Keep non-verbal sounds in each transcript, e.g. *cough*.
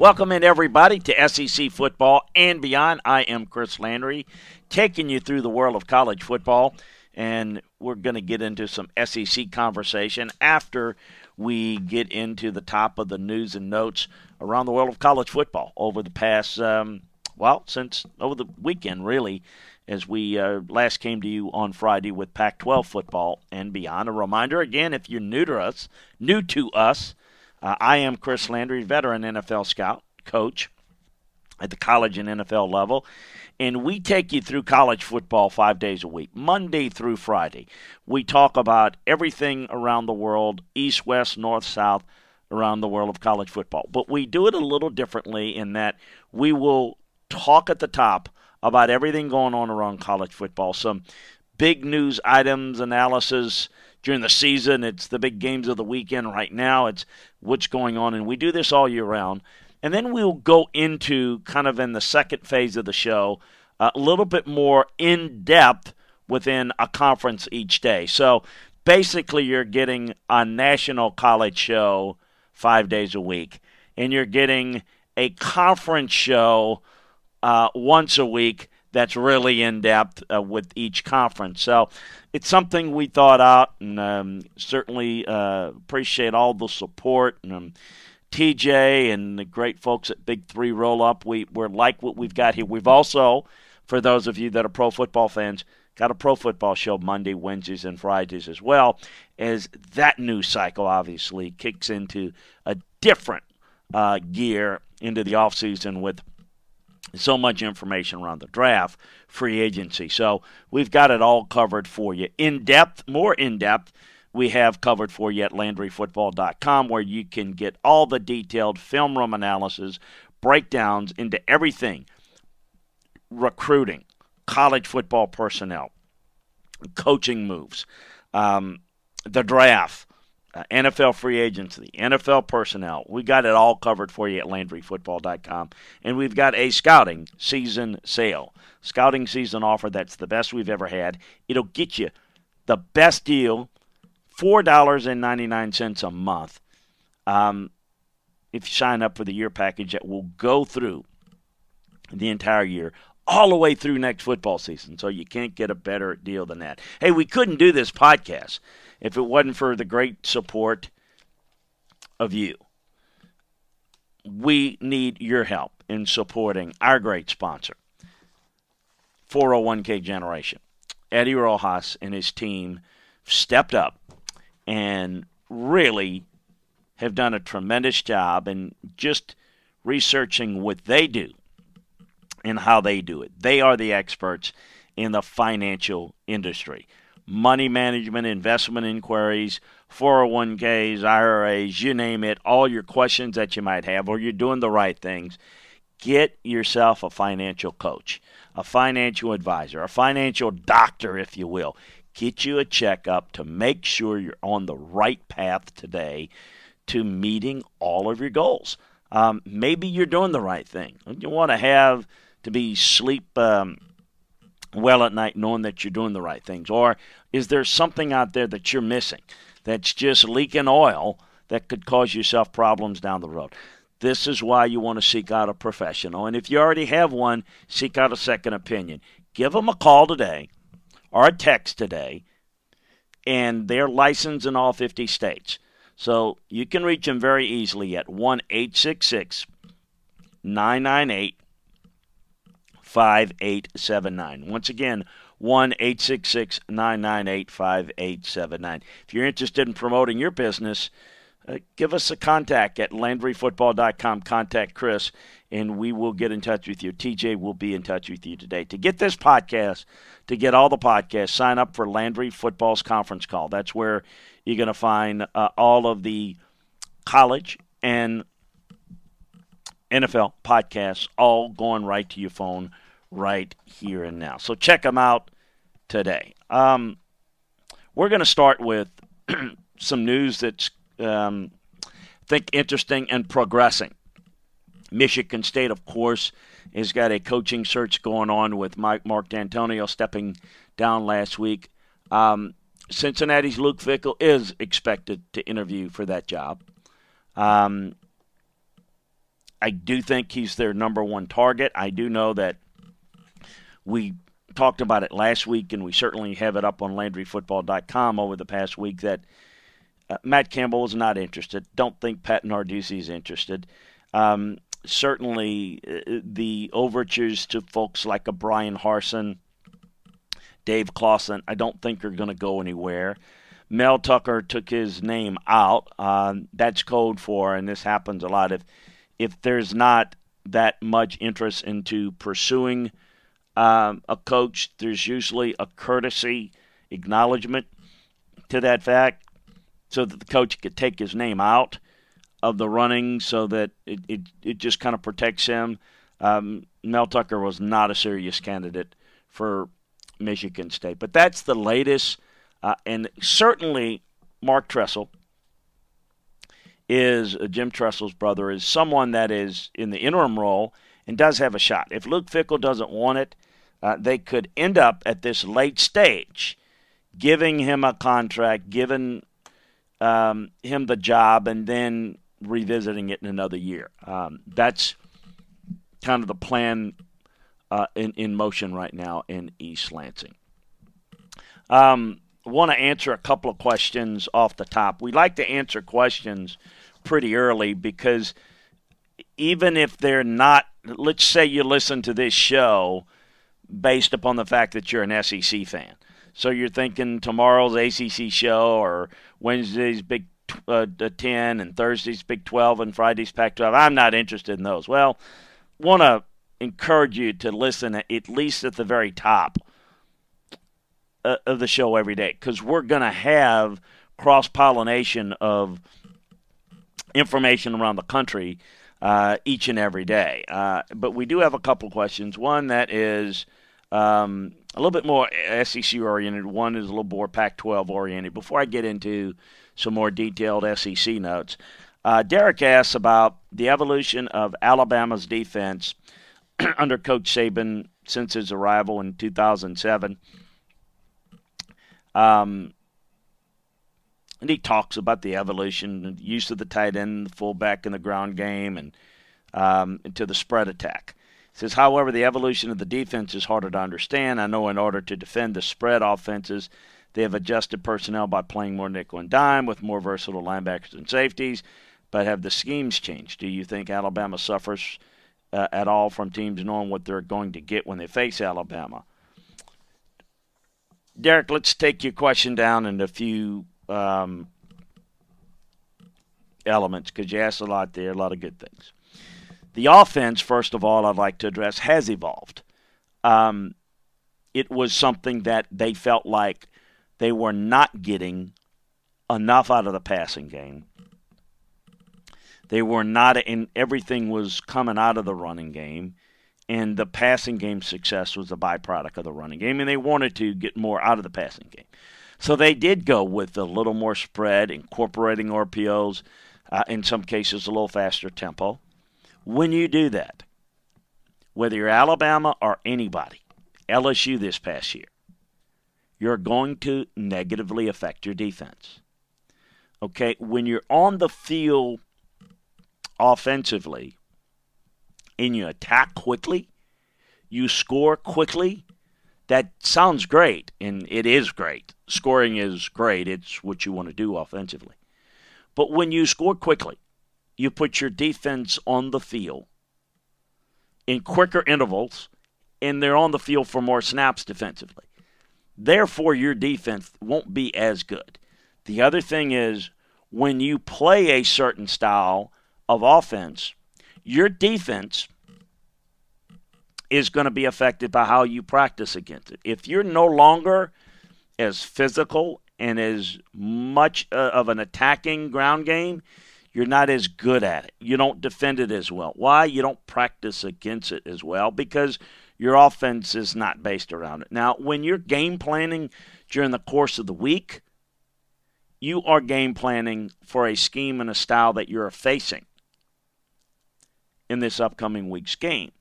Welcome in, everybody, to SEC football and beyond. I am Chris Landry, taking you through the world of college football, and we're going to get into some SEC conversation after we get into the top of the news and notes around the world of college football over the past, um, well, since over the weekend, really, as we uh, last came to you on Friday with Pac 12 football and beyond. A reminder again, if you're new to us, new to us, uh, I am Chris Landry, veteran NFL scout, coach at the college and NFL level. And we take you through college football five days a week, Monday through Friday. We talk about everything around the world, east, west, north, south, around the world of college football. But we do it a little differently in that we will talk at the top about everything going on around college football. Some big news items, analysis, during the season. It's the big games of the weekend right now. It's what's going on, and we do this all year round. And then we'll go into kind of in the second phase of the show a little bit more in depth within a conference each day. So basically, you're getting a national college show five days a week, and you're getting a conference show uh, once a week that's really in depth uh, with each conference. So it's something we thought out, and um, certainly uh, appreciate all the support. And, um, TJ and the great folks at Big Three Roll Up, we we like what we've got here. We've also, for those of you that are pro football fans, got a pro football show Monday, Wednesdays, and Fridays as well. As that news cycle obviously kicks into a different uh, gear into the off season with so much information around the draft, free agency. So we've got it all covered for you. In depth, more in depth, we have covered for you at LandryFootball.com, where you can get all the detailed film room analysis, breakdowns into everything recruiting, college football personnel, coaching moves, um, the draft uh, NFL free agency, NFL personnel. We got it all covered for you at LandryFootball.com. And we've got a scouting season sale. Scouting season offer that's the best we've ever had. It'll get you the best deal, $4.99 a month. Um, if you sign up for the year package that will go through the entire year, all the way through next football season. So you can't get a better deal than that. Hey, we couldn't do this podcast if it wasn't for the great support of you. We need your help in supporting our great sponsor, 401k Generation. Eddie Rojas and his team stepped up and really have done a tremendous job in just researching what they do and how they do it. They are the experts in the financial industry money management, investment inquiries, 401ks, IRAs, you name it, all your questions that you might have, or you're doing the right things, get yourself a financial coach, a financial advisor, a financial doctor, if you will. Get you a checkup to make sure you're on the right path today to meeting all of your goals. um, maybe you're doing the right thing. You want to have to be sleep um, well at night knowing that you're doing the right things? Or is there something out there that you're missing that's just leaking oil that could cause yourself problems down the road? This is why you want to seek out a professional. And if you already have one, seek out a second opinion. Give them a call today or a text today, and they're licensed in all 50 states. So you can reach them very easily at 1 866 998 5879. Once again, 1 866 998 5879. If you're interested in promoting your business, uh, give us a contact at LandryFootball.com. Contact Chris, and we will get in touch with you. TJ will be in touch with you today. To get this podcast, to get all the podcasts, sign up for Landry Football's conference call. That's where you're going to find uh, all of the college and NFL podcasts all going right to your phone right here and now. So check them out today. Um, we're going to start with *clears throat* some news that's, um, I think, interesting and progressing. Michigan State, of course, has got a coaching search going on with Mike Mark Dantonio stepping down last week. Um, Cincinnati's Luke Fickell is expected to interview for that job. Um, I do think he's their number one target. I do know that we talked about it last week, and we certainly have it up on LandryFootball.com over the past week that uh, Matt Campbell is not interested. Don't think Pat Narduzzi is interested. Um, certainly, uh, the overtures to folks like a Bryan Harsin, Dave Clawson, I don't think are going to go anywhere. Mel Tucker took his name out. Uh, that's code for, and this happens a lot. If if there's not that much interest into pursuing um, a coach, there's usually a courtesy acknowledgement to that fact so that the coach could take his name out of the running so that it, it, it just kind of protects him. Um, Mel Tucker was not a serious candidate for Michigan State. But that's the latest. Uh, and certainly Mark Tressel is uh, Jim Tressel's brother, is someone that is in the interim role and does have a shot. If Luke Fickell doesn't want it, uh, they could end up at this late stage giving him a contract, giving um, him the job, and then revisiting it in another year. Um, that's kind of the plan uh, in, in motion right now in East Lansing. Um, want to answer a couple of questions off the top. We like to answer questions pretty early because even if they're not, let's say you listen to this show based upon the fact that you're an SEC fan. So you're thinking tomorrow's ACC show or Wednesday's Big uh, 10 and Thursday's Big 12 and Friday's Pac 12. I'm not interested in those. Well, want to encourage you to listen at least at the very top uh, of the show every day because we're going to have cross pollination of information around the country uh, each and every day. Uh, but we do have a couple questions. One that is um, a little bit more SEC oriented, one is a little more Pac 12 oriented. Before I get into some more detailed SEC notes, uh, Derek asks about the evolution of Alabama's defense *clears throat* under Coach Saban since his arrival in 2007. Um, and he talks about the evolution, the use of the tight end, the fullback in the ground game, and um, into the spread attack. He says, however, the evolution of the defense is harder to understand. I know in order to defend the spread offenses, they have adjusted personnel by playing more nickel and dime with more versatile linebackers and safeties, but have the schemes changed? Do you think Alabama suffers uh, at all from teams knowing what they're going to get when they face Alabama? Derek, let's take your question down in a few um, elements because you asked a lot there, a lot of good things. The offense, first of all, I'd like to address, has evolved. Um, it was something that they felt like they were not getting enough out of the passing game. They were not, and everything was coming out of the running game, and the passing game success was a byproduct of the running game, and they wanted to get more out of the passing game. So they did go with a little more spread, incorporating RPOs, uh, in some cases a little faster tempo. When you do that, whether you're Alabama or anybody, LSU this past year, you're going to negatively affect your defense. Okay, when you're on the field offensively and you attack quickly, you score quickly, that sounds great, and it is great. Scoring is great, it's what you want to do offensively. But when you score quickly, you put your defense on the field in quicker intervals, and they're on the field for more snaps defensively. Therefore, your defense won't be as good. The other thing is when you play a certain style of offense, your defense is going to be affected by how you practice against it. If you're no longer as physical and as much uh, of an attacking ground game, you're not as good at it. You don't defend it as well. Why? You don't practice against it as well because your offense is not based around it. Now, when you're game planning during the course of the week, you are game planning for a scheme and a style that you're facing in this upcoming week's game.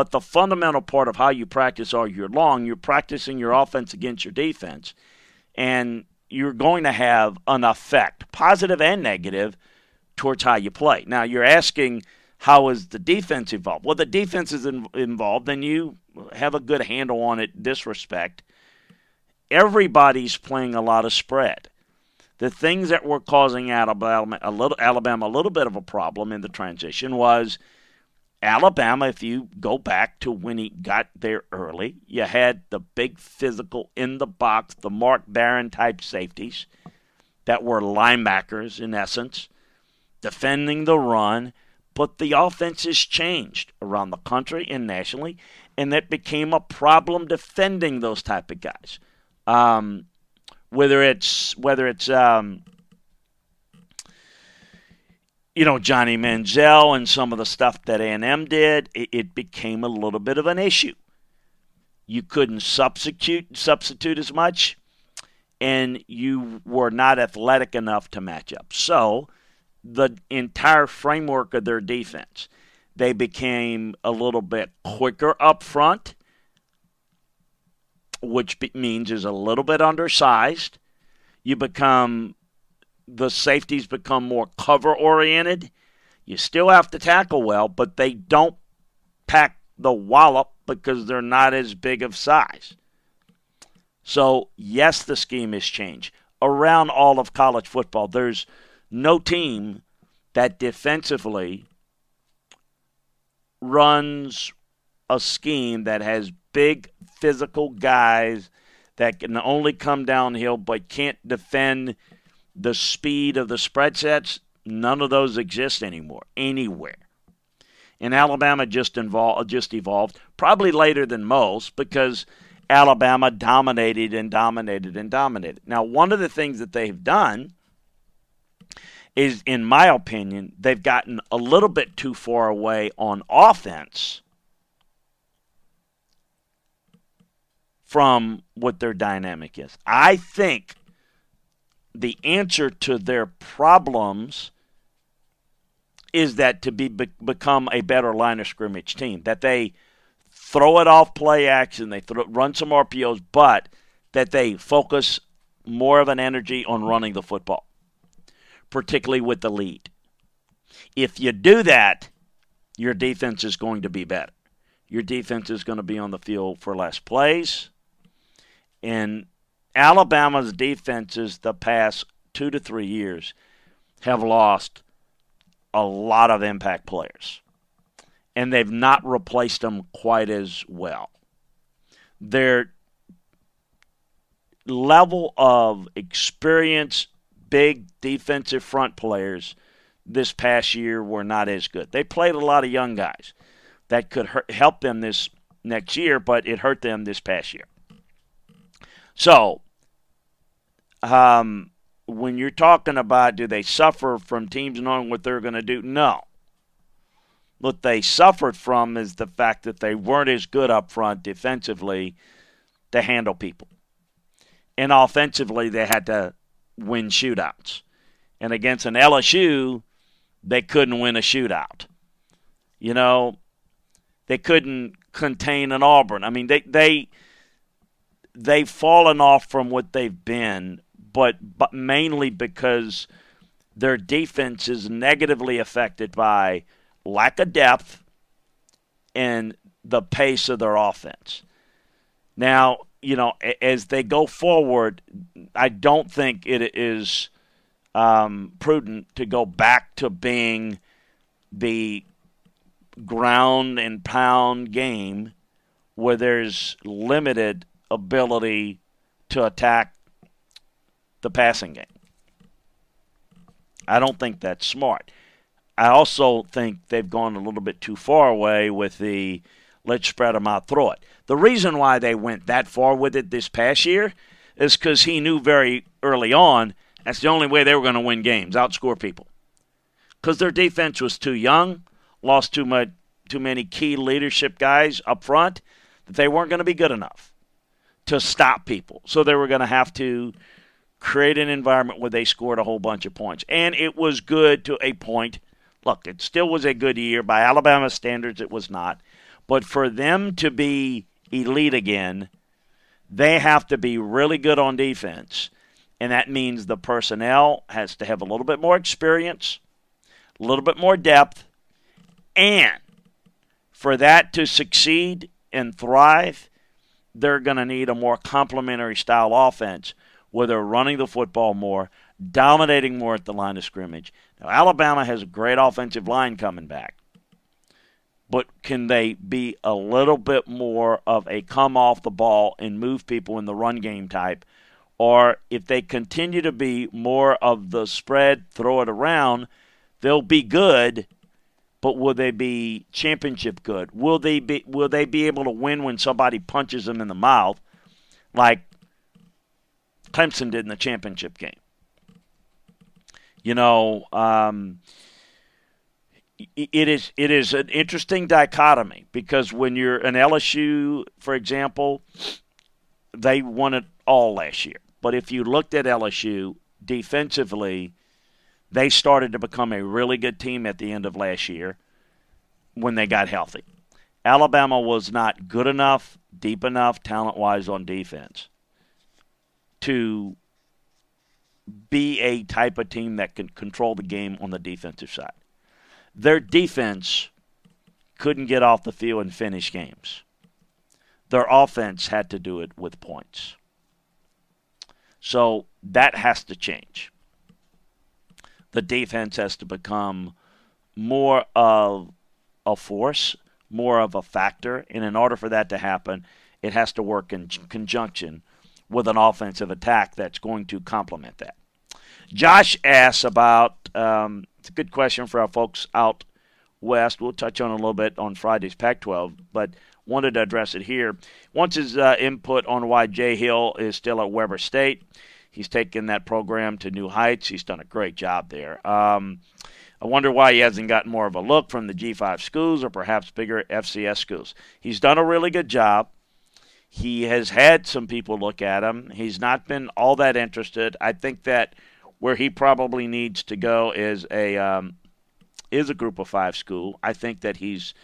But the fundamental part of how you practice all year long, you're practicing your offense against your defense, and you're going to have an effect, positive and negative, towards how you play. Now, you're asking, how is the defense involved? Well, the defense is in, involved, and you have a good handle on it this respect. Everybody's playing a lot of spread. The things that were causing Alabama a little, Alabama a little bit of a problem in the transition was – Alabama, if you go back to when he got there early, you had the big physical in the box, the Mark Barron type safeties that were linebackers in essence, defending the run. But the offense has changed around the country and nationally, and that became a problem defending those type of guys. Um, whether it's whether it's um, you know Johnny Manziel and some of the stuff that A&M did, it, it, became a little bit of an issue. You couldn't substitute substitute as much, and you were not athletic enough to match up. So, the entire framework of their defense, they became a little bit quicker up front, which means is a little bit undersized. You become the safeties become more cover oriented. You still have to tackle well, but they don't pack the wallop because they're not as big of size. So, yes, the scheme has changed. Around all of college football, there's no team that defensively runs a scheme that has big physical guys that can only come downhill but can't defend the speed of the spread sets, none of those exist anymore anywhere. And Alabama just involved, just evolved, probably later than most, because Alabama dominated and dominated and dominated. Now, one of the things that they've done is, in my opinion, they've gotten a little bit too far away on offense from what their dynamic is. I think the answer to their problems is that to be, be, become a better line of scrimmage team that they throw it off play action they throw, run some RPOs but that they focus more of an energy on running the football particularly with the lead. If you do that your defense is going to be better. Your defense is going to be on the field for less plays and Alabama's defenses the past two to three years have lost a lot of impact players, and they've not replaced them quite as well. Their level of experience, big defensive front players this past year were not as good. They played a lot of young guys that could hurt, help them this next year, but it hurt them this past year. So, um, when you're talking about do they suffer from teams knowing what they're going to do? No. What they suffered from is the fact that they weren't as good up front defensively to handle people. And offensively, they had to win shootouts. And against an LSU, they couldn't win a shootout. You know, they couldn't contain an Auburn. I mean, they they they've fallen off from what they've been, but but mainly because their defense is negatively affected by lack of depth and the pace of their offense. Now, you know, as they go forward, I don't think it is um, prudent to go back to being the ground and pound game where there's limited ability to attack the passing game. I don't think that's smart. I also think they've gone a little bit too far away with the let's spread them out, throw it. The reason why they went that far with it this past year is because he knew very early on that's the only way they were going to win games, outscore people. Because their defense was too young, lost too much, too many key leadership guys up front, that they weren't going to be good enough to stop people. So they were going to have to create an environment where they scored a whole bunch of points. And it was good to a point. Look, it still was a good year. By Alabama standards, it was not. But for them to be elite again, they have to be really good on defense and that means the personnel has to have a little bit more experience, a little bit more depth, and for that to succeed and thrive, they're going to need a more complementary style offense where they're running the football more, dominating more at the line of scrimmage. Now, Alabama has a great offensive line coming back. But can they be a little bit more of a come off the ball and move people in the run game type or if they continue to be more of the spread, throw it around, they'll be good. But will they be championship good? Will they be will they be able to win when somebody punches them in the mouth, like Clemson did in the championship game? You know, um, it is it is an interesting dichotomy because when you're an LSU, for example, they won it all last year. But if you looked at LSU defensively, they started to become a really good team at the end of last year when they got healthy. Alabama was not good enough, deep enough, talent wise on defense to be a type of team that can control the game on the defensive side. Their defense couldn't get off the field and finish games. Their offense had to do it with points. So that has to change. The defense has to become more of a force, more of a factor. And in order for that to happen, it has to work in conjunction with an offensive attack that's going to complement that. Josh asks about um, it's a good question for our folks out west. We'll touch on a little bit on Friday's Pac 12, but wanted to address it here. Wants his uh, input on why Jay Hill is still at Weber State. He's taken that program to new heights. He's done a great job there. Um, I wonder why he hasn't gotten more of a look from the G5 schools or perhaps bigger FCS schools. He's done a really good job. He has had some people look at him. He's not been all that interested. I think that where he probably needs to go is a um, is a group of five school. I think that he's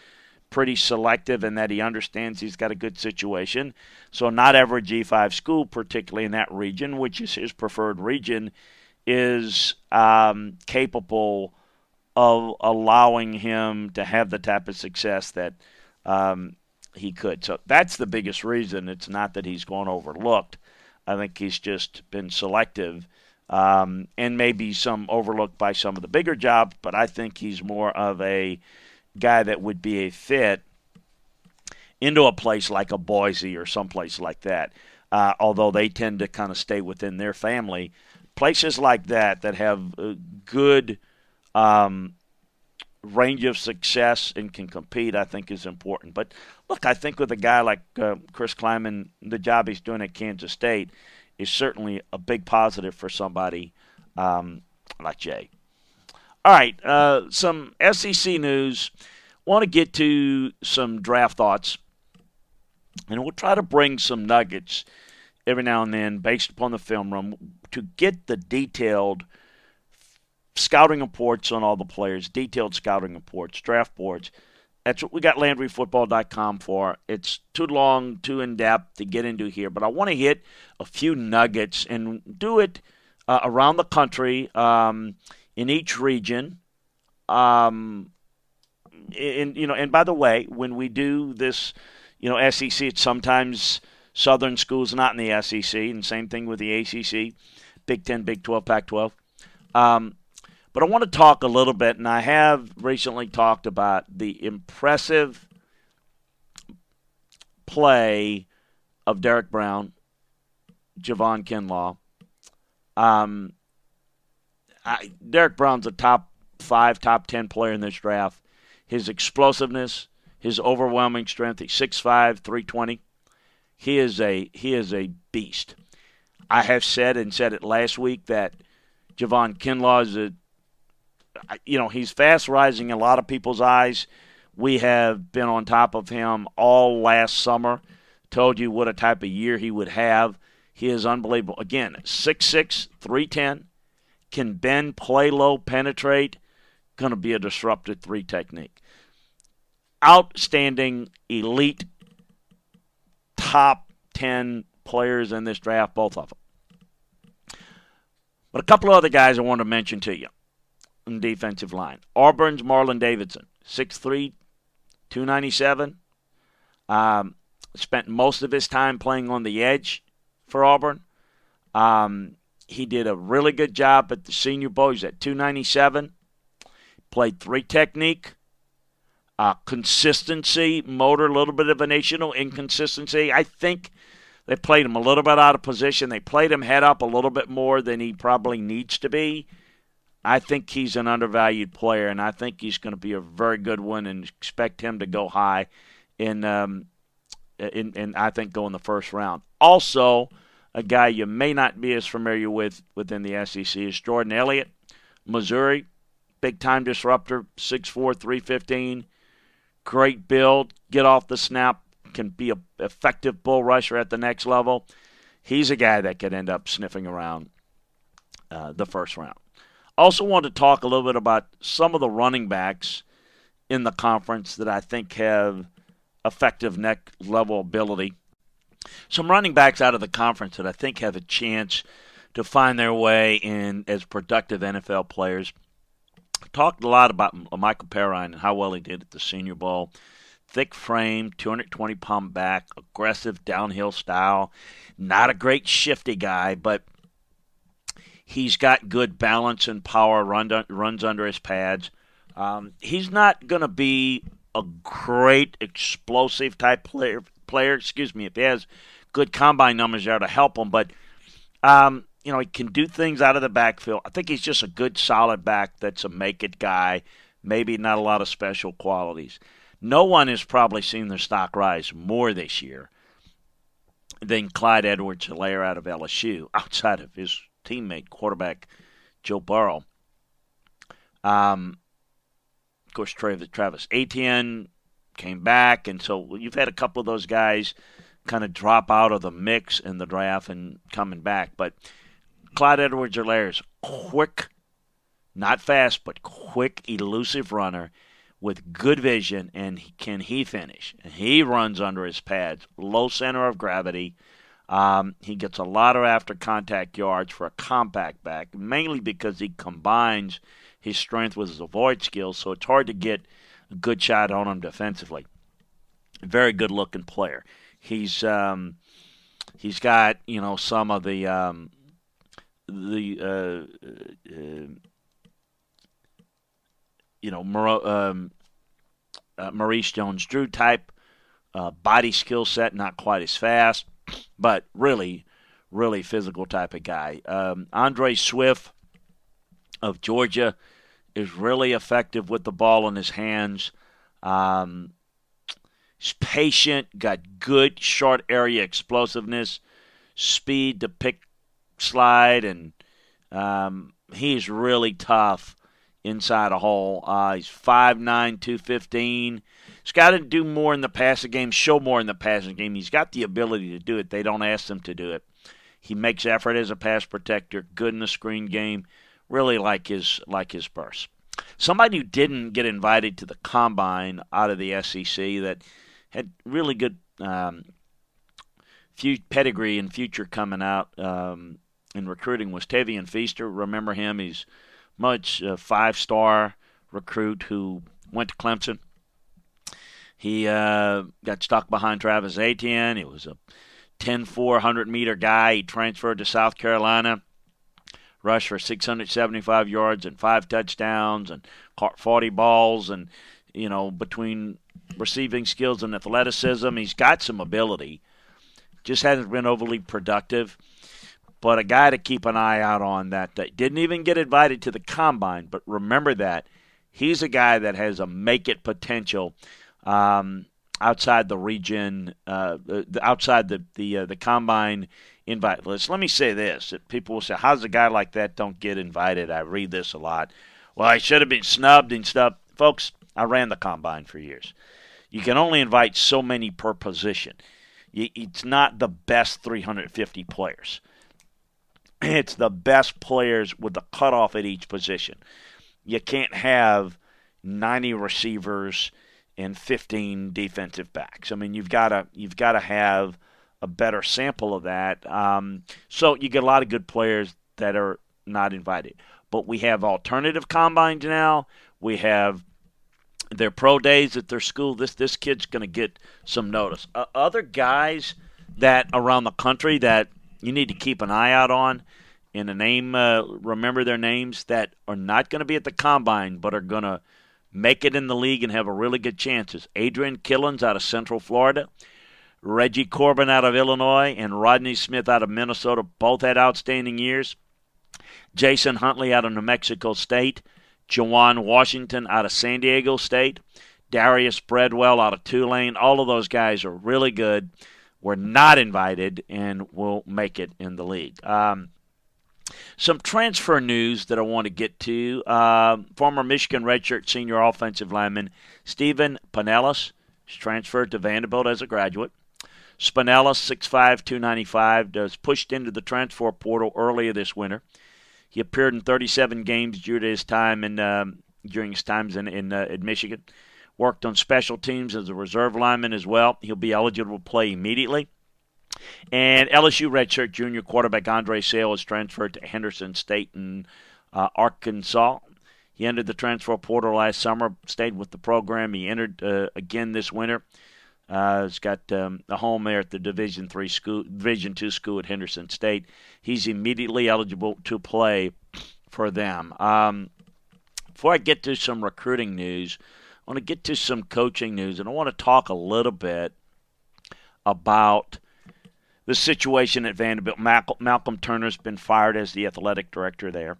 pretty selective in that he understands he's got a good situation. So, not every G5 school, particularly in that region, which is his preferred region, is um, capable of allowing him to have the type of success that um, he could. So, that's the biggest reason. It's not that he's gone overlooked. I think he's just been selective. Um, and maybe some overlooked by some of the bigger jobs, but I think he's more of a guy that would be a fit into a place like a Boise or someplace like that. Uh, although they tend to kind of stay within their family, places like that that have a good um, range of success and can compete, I think is important. But look, I think with a guy like uh, Chris Klieman, the job he's doing at Kansas State is certainly a big positive for somebody um, like Jay. All right, uh, some SEC news. Want to get to some draft thoughts, and we'll try to bring some nuggets every now and then based upon the film room to get the detailed scouting reports on all the players, detailed scouting reports, draft boards That's what we got LandryFootball.com for. It's too long, too in depth to get into here, but I want to hit a few nuggets and do it uh, around the country um, in each region. Um, and you know, and by the way, when we do this, you know, SEC, it's sometimes Southern schools not in the SEC, and same thing with the ACC, Big Ten, Big Twelve, Pac twelve. Um, but I want to talk a little bit, and I have recently talked about the impressive play of Derrick Brown, Javon Kinlaw. Um, I, Derrick Brown's a top five, top ten player in this draft. His explosiveness, his overwhelming strength. He's 6'5", 320. He is a he is a beast. I have said and said it last week that Javon Kinlaw is a you know he's fast rising in a lot of people's eyes. We have been on top of him all last summer. Told you what a type of year he would have. He is unbelievable. Again, 6'6", 310, can bend, play low, penetrate. Going to be a disruptive three technique. Outstanding, elite, top 10 players in this draft, both of them. But a couple of other guys I want to mention to you in defensive line. Auburn's Marlon Davidson, 6'3", 297. Um, spent most of his time playing on the edge for Auburn. Um, he did a really good job at the Senior Bowl. He's at 297. Played three technique, uh, consistency, motor, a little bit of initial inconsistency. I think they played him a little bit out of position. They played him head up a little bit more than he probably needs to be. I think he's an undervalued player, and I think he's going to be a very good one, and expect him to go high in, um, in, in I think go in the first round. Also, a guy you may not be as familiar with within the SEC is Jordan Elliott, Missouri, big time disruptor, 6'4", 315, great build, get off the snap, can be an effective bull rusher at the next level, he's a guy that could end up sniffing around uh, the first round. Also, want to talk a little bit about some of the running backs in the conference that I think have effective neck level ability. Some running backs out of the conference that I think have a chance to find their way in as productive NFL players. Talked a lot about Michael Perine and how well he did at the Senior Bowl thick frame, 220 pound back, aggressive downhill style. Not a great shifty guy, but he's got good balance and power. Run, runs under his pads. Um, he's not going to be a great explosive type player. Player, excuse me, if he has good combine numbers there to help him, but um, you know he can do things out of the backfield. I think he's just a good, solid back. That's a make it guy. Maybe not a lot of special qualities. No one has probably seen their stock rise more this year than Clyde Edwards Helaire out of LSU, *laughs* outside of his teammate, quarterback Joe Burrow. Um, of course, Travis, Travis Etienne came back, and so you've had a couple of those guys kind of drop out of the mix in the draft and coming back. But Clyde Edwards Helaire is quick, not fast, but quick, elusive runner with good vision, and can he finish? And he runs under his pads, low center of gravity. Um, he gets a lot of after contact yards for a compact back, mainly because he combines his strength with his avoid skills, so it's hard to get good shot on him defensively. Very good looking player. He's um, he's got you know some of the um, the uh, uh, you know, um, uh, Maurice Jones-Drew type uh, body skill set, not quite as fast, but really, really physical type of guy. Um, Andre Swift of Georgia is really effective with the ball in his hands. Um, he's patient, got good short area explosiveness, speed to pick slide, and um, he's really tough inside a hole. Uh, he's 5'9", 215. He's got to do more in the passing game, show more in the passing game. He's got the ability to do it. They don't ask him to do it. He makes effort as a pass protector, good in the screen game. Really like his like his burst. somebody who didn't get invited to the combine out of the SEC that had really good um, pedigree and future coming out um, in recruiting was Tavien Feaster. Remember him? He's much a five-star recruit who went to Clemson. He uh, got stuck behind Travis Etienne. He was a 10 400 meter guy. He transferred to South Carolina, rushed for 675 yards and five touchdowns and caught 40 balls. And, you know, between receiving skills and athleticism, he's got some ability. Just hasn't been overly productive. But a guy to keep an eye out on that, that didn't even get invited to the combine. But remember that he's a guy that has a make it potential um, outside the region, uh, outside the the uh, the combine invite list. Let me say this: that people will say, "How does a guy like that don't get invited?" I read this a lot. Well, I should have been snubbed and stuff, folks. I ran the combine for years. You can only invite so many per position. It's not the best 350 players. *clears throat* It's the best players with the cutoff at each position. You can't have 90 receivers and 15 defensive backs. I mean, you've got to you've got to have a better sample of that. Um, so you get a lot of good players that are not invited. But we have alternative combines now. We have their pro days at their school. This this kid's going to get some notice. Uh, other guys that around the country that you need to keep an eye out on, and a name, uh, remember their names that are not going to be at the combine, but are going to make it in the league and have a really good chances. Adrian Killins out of Central Florida, Reggie Corbin out of Illinois, and Rodney Smith out of Minnesota both had outstanding years. Jason Huntley out of New Mexico State, Juwan Washington out of San Diego State, Darius Bradwell out of Tulane. All of those guys are really good. Were not invited and will make it in the league. Um, some transfer news that I want to get to. Uh, former Michigan redshirt senior offensive lineman Stephen Spanellis transferred to Vanderbilt as a graduate. Spanellis, 6'5", 295, was pushed into the transfer portal earlier this winter. He appeared in 37 games during his time in um, during his times in in, uh, in Michigan. Worked on special teams as a reserve lineman as well. He'll be eligible to play immediately. And LSU redshirt junior quarterback Andre Sale is transferred to Henderson State in uh, Arkansas. He entered the transfer portal last summer, stayed with the program. He entered uh, again this winter. Uh, he's got um, a home there at the Division Three school, Division Two school at Henderson State. He's immediately eligible to play for them. Um, before I get to some recruiting news, I want to get to some coaching news, and I want to talk a little bit about the situation at Vanderbilt. Malcolm Turner's been fired as the athletic director there.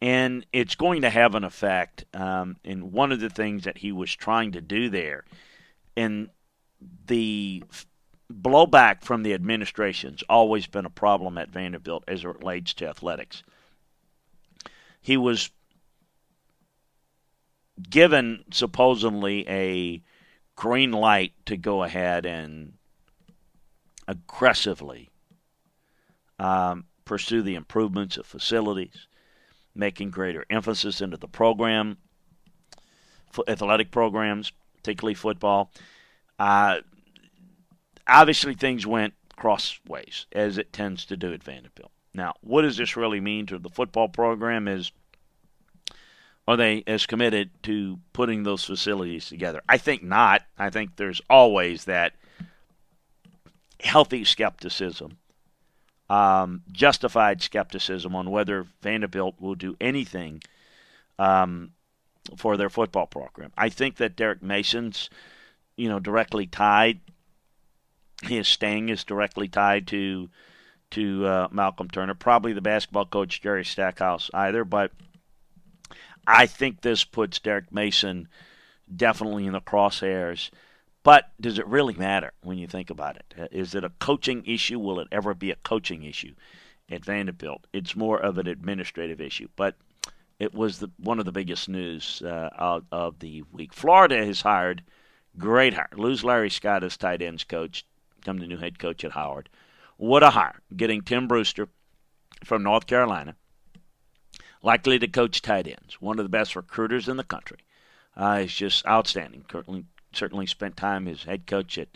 And it's going to have an effect. Um, and one of the things that he was trying to do there, and the blowback from the administration's always been a problem at Vanderbilt as it relates to athletics. He was given supposedly a green light to go ahead and aggressively um, pursue the improvements of facilities, making greater emphasis into the program, athletic programs, particularly football. Uh, obviously, things went crossways, as it tends to do at Vanderbilt. Now, what does this really mean to the football program? Is are they as committed to putting those facilities together? I think not. I think there's always that healthy skepticism, um, justified skepticism on whether Vanderbilt will do anything um, for their football program. I think that Derek Mason's, you know, directly tied. His staying is directly tied to to uh, Malcolm Turner. Probably the basketball coach Jerry Stackhouse either, but I think this puts Derek Mason definitely in the crosshairs but does it really matter when you think about it? Uh, it a coaching issue? Will it ever be a coaching issue at Vanderbilt? It's more of an administrative issue. But it was the, one of the biggest news uh, of, of, the week. Florida has hired, great hire. Lose Larry Scott as tight ends coach, become the new head coach at Howard. What a hire. Getting Tim Brewster from North Carolina. likely to coach tight ends. One of the best recruiters in the country. Uh, he's just outstanding. Certainly, certainly spent time as head coach at,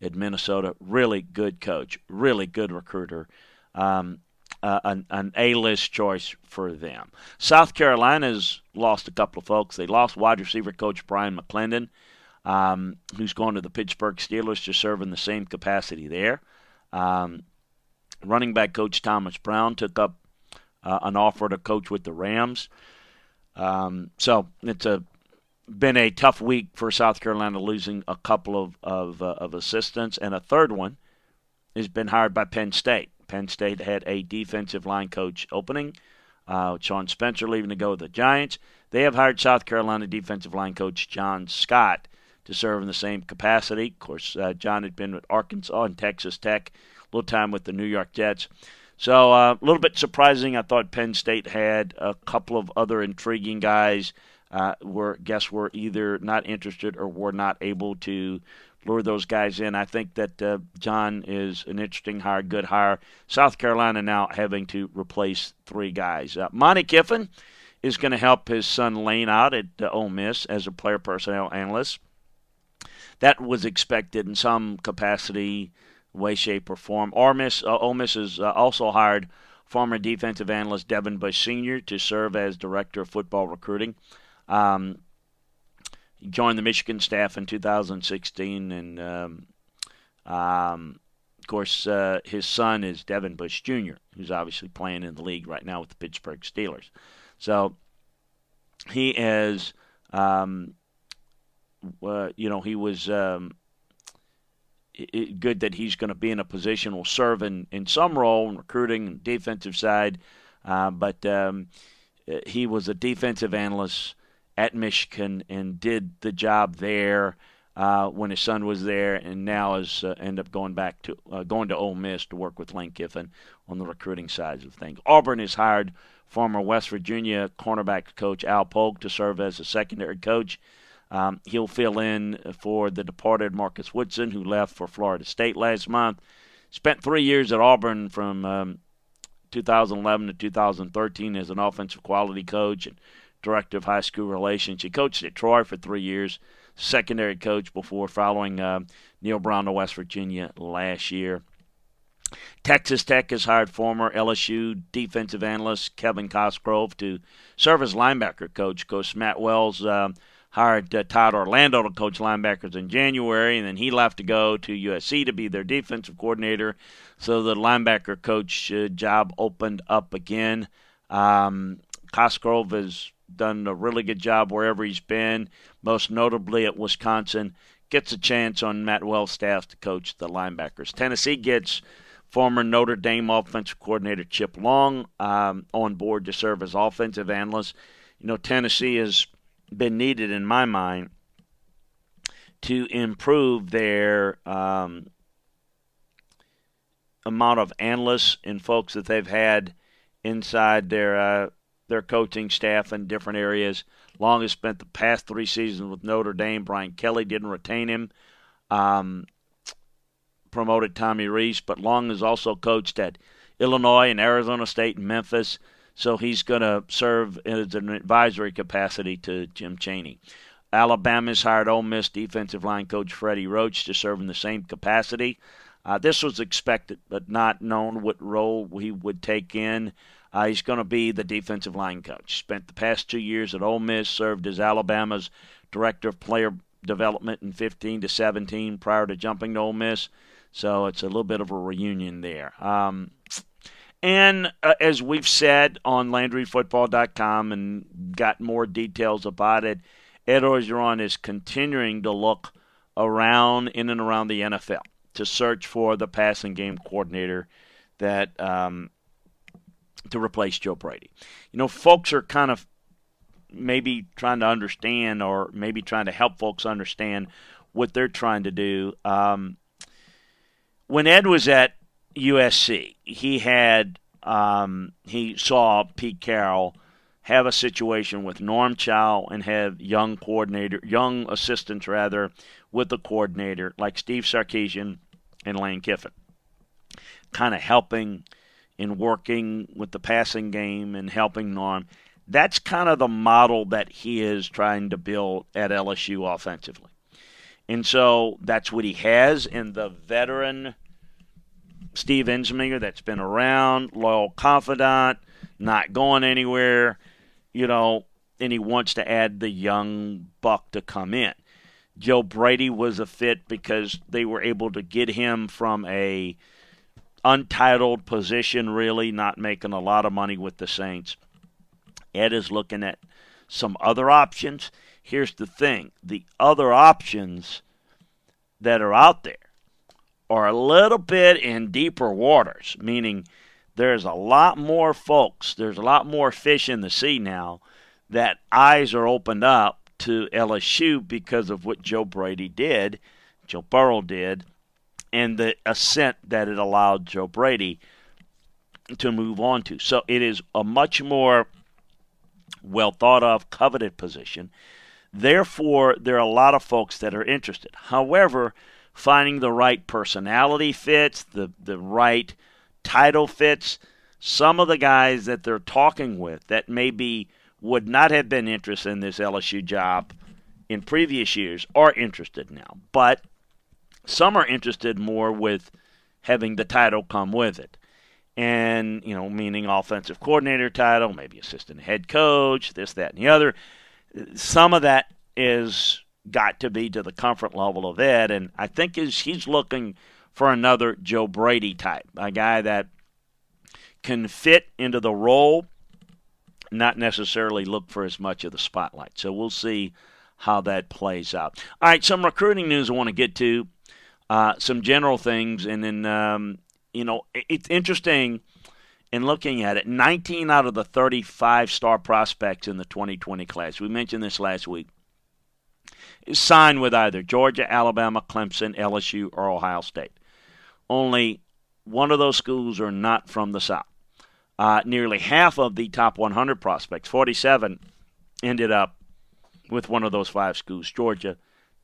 at Minnesota. Really good coach. Really good recruiter. Um, uh, an, an A-list choice for them. South Carolina's lost a couple of folks. They lost wide receiver coach Bryan McClendon, um, who's going to the Pittsburgh Steelers to serve in the same capacity there. Um, running back coach Thomas Brown took up uh, an offer to coach with the Rams. Um, so it's a been a tough week for South Carolina, losing a couple of of, uh, of assistants, and a third one has been hired by Penn State. Penn State had a defensive line coach opening. Uh, Sean Spencer leaving to go with the Giants. They have hired South Carolina defensive line coach John Scott to serve in the same capacity. Of course, uh, John had been with Arkansas and Texas Tech, a little time with the New York Jets. So uh, a little bit surprising. I thought Penn State had a couple of other intriguing guys. Uh, were guess were either not interested or were not able to lure those guys in. I think that uh, John is an interesting hire, good hire. South Carolina now having to replace three guys. Uh, Monte Kiffin is going to help his son Lane out at uh, Ole Miss as a player personnel analyst. That was expected in some capacity way, shape, or form. Ole Miss, uh, Ole Miss has uh, also hired former defensive analyst Devin Bush Sr. to serve as director of football recruiting. Um, he joined the Michigan staff in 2016, and um, um, of course, uh, his son is Devin Bush Jr., who's obviously playing in the league right now with the Pittsburgh Steelers. So he is, um, uh, you know, he was um, it, good that he's going to be in a position will serve in, in some role in recruiting and defensive side, uh, but um, he was a defensive analyst at Michigan and did the job there uh, when his son was there, and now is uh, ended up going back to uh, going to Ole Miss to work with Lane Kiffin on the recruiting sides of things. Auburn has hired former West Virginia cornerback coach Al Polk to serve as a secondary coach. Um, he'll fill in for the departed Marcus Woodson, who left for Florida State last month. Spent three years at Auburn from um, 2011 to 2013 as an offensive quality coach and director of high school relations. He coached at Troy for three years, secondary coach before following uh, Neal Brown to West Virginia last year. Texas Tech has hired former LSU defensive analyst Kevin Cosgrove to serve as linebacker coach. Coach Matt Wells uh, hired uh, Todd Orlando to coach linebackers in January, and then he left to go to USC to be their defensive coordinator. So the linebacker coach uh, job opened up again. Um, Cosgrove has done a really good job wherever he's been, most notably at Wisconsin. Gets a chance on Matt Wells' staff to coach the linebackers. Tennessee gets former Notre Dame offensive coordinator Chip Long um, on board to serve as offensive analyst. You know, Tennessee has been needed in my mind to improve their um, amount of analysts and folks that they've had inside their uh, their coaching staff in different areas. Long has spent the past three seasons with Notre Dame. Brian Kelly didn't retain him. Um, promoted Tommy Rees, but Long has also coached at Illinois and Arizona State and Memphis so he's going to serve as an advisory capacity to Jim Chaney. Alabama's hired Ole Miss defensive line coach Freddie Roach to serve in the same capacity. Uh, this was expected, but not known what role he would take in. Uh, he's going to be the defensive line coach. Spent the past two years at Ole Miss, served as Alabama's director of player development in 15 to 17 prior to jumping to Ole Miss. So it's a little bit of a reunion there. Um, and uh, as we've said on LandryFootball.com and got more details about it, Ed Orgeron is continuing to look around in and around the NFL to search for the passing game coordinator that um, to replace Joe Brady. You know, folks are kind of maybe trying to understand or maybe trying to help folks understand what they're trying to do. Um, when Ed was at USC, he had um, he saw Pete Carroll have a situation with Norm Chow and have young coordinator, young assistants rather, with the coordinator like Steve Sarkisian and Lane Kiffin, kind of helping and working with the passing game and helping Norm. that's kind of the model that he is trying to build at LSU offensively. And so that's what he has in the veteran Steve Ensminger that's been around, loyal confidant, not going anywhere, you know, and he wants to add the young buck to come in. Joe Brady was a fit because they were able to get him from a untitled position, really not making a lot of money with the Saints. Ed is looking at some other options. Here's the thing: the other options that are out there are a little bit in deeper waters, meaning there's a lot more folks, there's a lot more fish in the sea now that eyes are opened up to LSU because of what Joe Brady did, Joe Burrow did, and the ascent that it allowed Joe Brady to move on to. So it is a much more well thought of, coveted position. Therefore, there are a lot of folks that are interested. However, finding the right personality fits, the, the right title fits, some of the guys that they're talking with that maybe would not have been interested in this LSU job in previous years are interested now. But some are interested more with having the title come with it. And, you know, meaning offensive coordinator title, maybe assistant head coach, this, that, and the other. Some of that is got to be to the comfort level of Ed. And I think is he's looking for another Joe Brady type, a guy that can fit into the role not necessarily look for as much of the spotlight. So we'll see how that plays out. All right, some recruiting news I want to get to, uh, some general things, and then um, you know it's interesting in looking at it. 19 out of the 35 star prospects in the 2020 class. We mentioned this last week. Signed with either Georgia, Alabama, Clemson, LSU, or Ohio State. Only one of those schools are not from the South. Uh, nearly half of the top 100 prospects, 47, ended up with one of those five schools Georgia,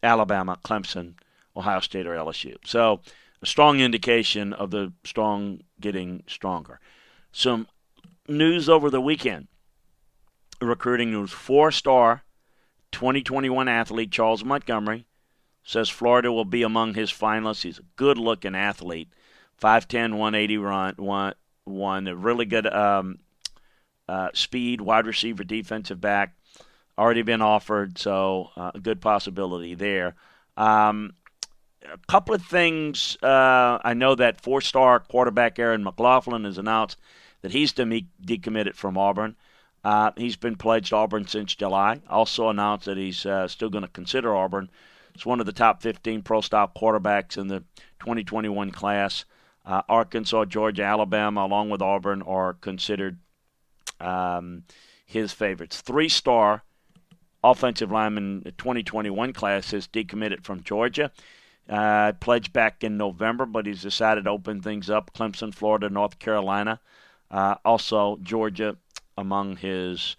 Alabama, Clemson, Ohio State, or LSU. So, a strong indication of the strong getting stronger. Some news over the weekend recruiting news four star 2021 athlete Charles Montgomery says Florida will be among his finalists. He's a good looking athlete, 5'10, 180 run, one, one, a really good um, uh, speed wide receiver, defensive back, already been offered, so uh, a good possibility there. Um, a couple of things. Uh, I know that four-star quarterback Aaron McLaughlin has announced that he's de- decommitted from Auburn. Uh, he's been pledged Auburn since July. Also announced that he's uh, still going to consider Auburn. He's one of the top 15 pro-style quarterbacks in the 2021 class. Uh, Arkansas, Georgia, Alabama, along with Auburn, are considered um, his favorites. Three star offensive lineman 2021 class has decommitted from Georgia. Uh, pledged back in November, but he's decided to open things up. Clemson, Florida, North Carolina, uh, also Georgia among his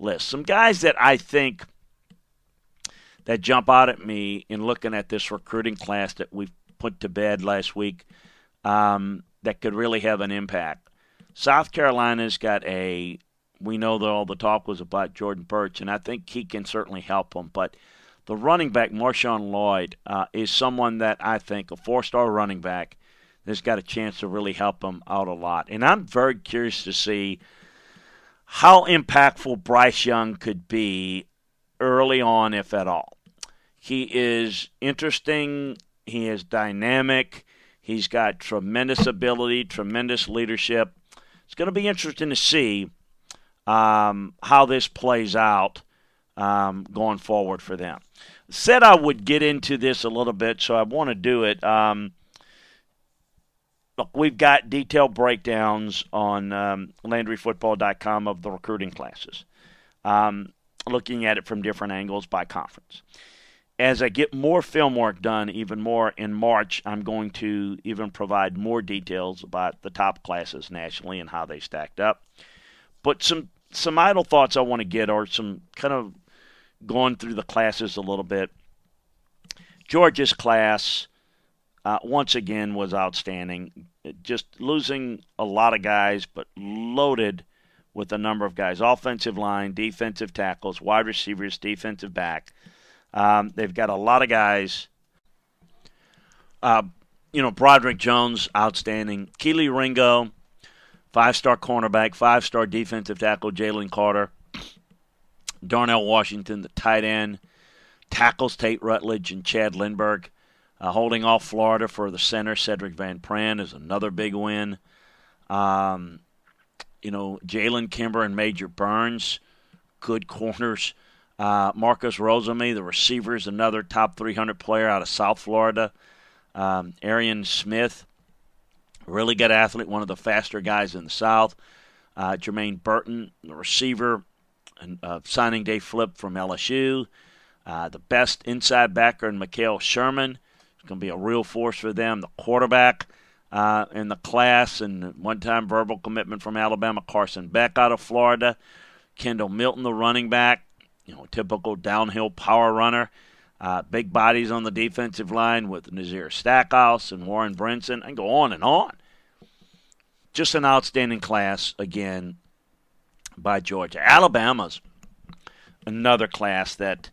list. Some guys that I think that jump out at me in looking at this recruiting class that we put to bed last week um, that could really have an impact. South Carolina's got a. We know that all the talk was about Jordan Burch, and I think he can certainly help them. But the running back, Marshawn Lloyd, uh, is someone that I think, a four star running back, that's got a chance to really help them out a lot. And I'm very curious to see how impactful Bryce Young could be early on, if at all. He is interesting, he is dynamic. He's got tremendous ability, tremendous leadership. It's going to be interesting to see um, how this plays out um, going forward for them. Said I would get into this a little bit, so I want to do it. Um, look, we've got detailed breakdowns on um, LandryFootball.com of the recruiting classes, um, looking at it from different angles by conference as I get more film work done, even more in March, I'm going to even provide more details about the top classes nationally and how they stacked up. But some some idle thoughts I want to get are some kind of going through the classes a little bit. Georgia's class uh, once again was outstanding. Just losing a lot of guys, but loaded with a number of guys offensive line, defensive tackles, wide receivers, defensive back. Um, they've got a lot of guys. Uh, you know, Broderick Jones, outstanding. Kelee Ringo, five star cornerback, five star defensive tackle, Jalen Carter. Darnell Washington, the tight end. Tackles Tate Ratledge and Chad Lindberg. Uh, holding off Florida for the center, Sedrick Van Pran, is another big win. Um, you know, Jalen Kimber and Major Burns, good corners. Uh, Marcus Rosemy, the receiver, is another top 300 player out of South Florida. Um, Arian Smith, really good athlete, one of the faster guys in the South. Uh, Jermaine Burton, the receiver, uh, signing day flip from LSU. Uh, the best inside backer in Mekhail Sherman It's going to be a real force for them. The quarterback uh, in the class and one time verbal commitment from Alabama, Carson Beck out of Florida. Kendall Milton, the running back, you know, typical downhill power runner. Uh, big bodies on the defensive line with Nazir Stackhouse and Warren Brinson. and go on and on. Just an outstanding class again by Georgia. Alabama's another class that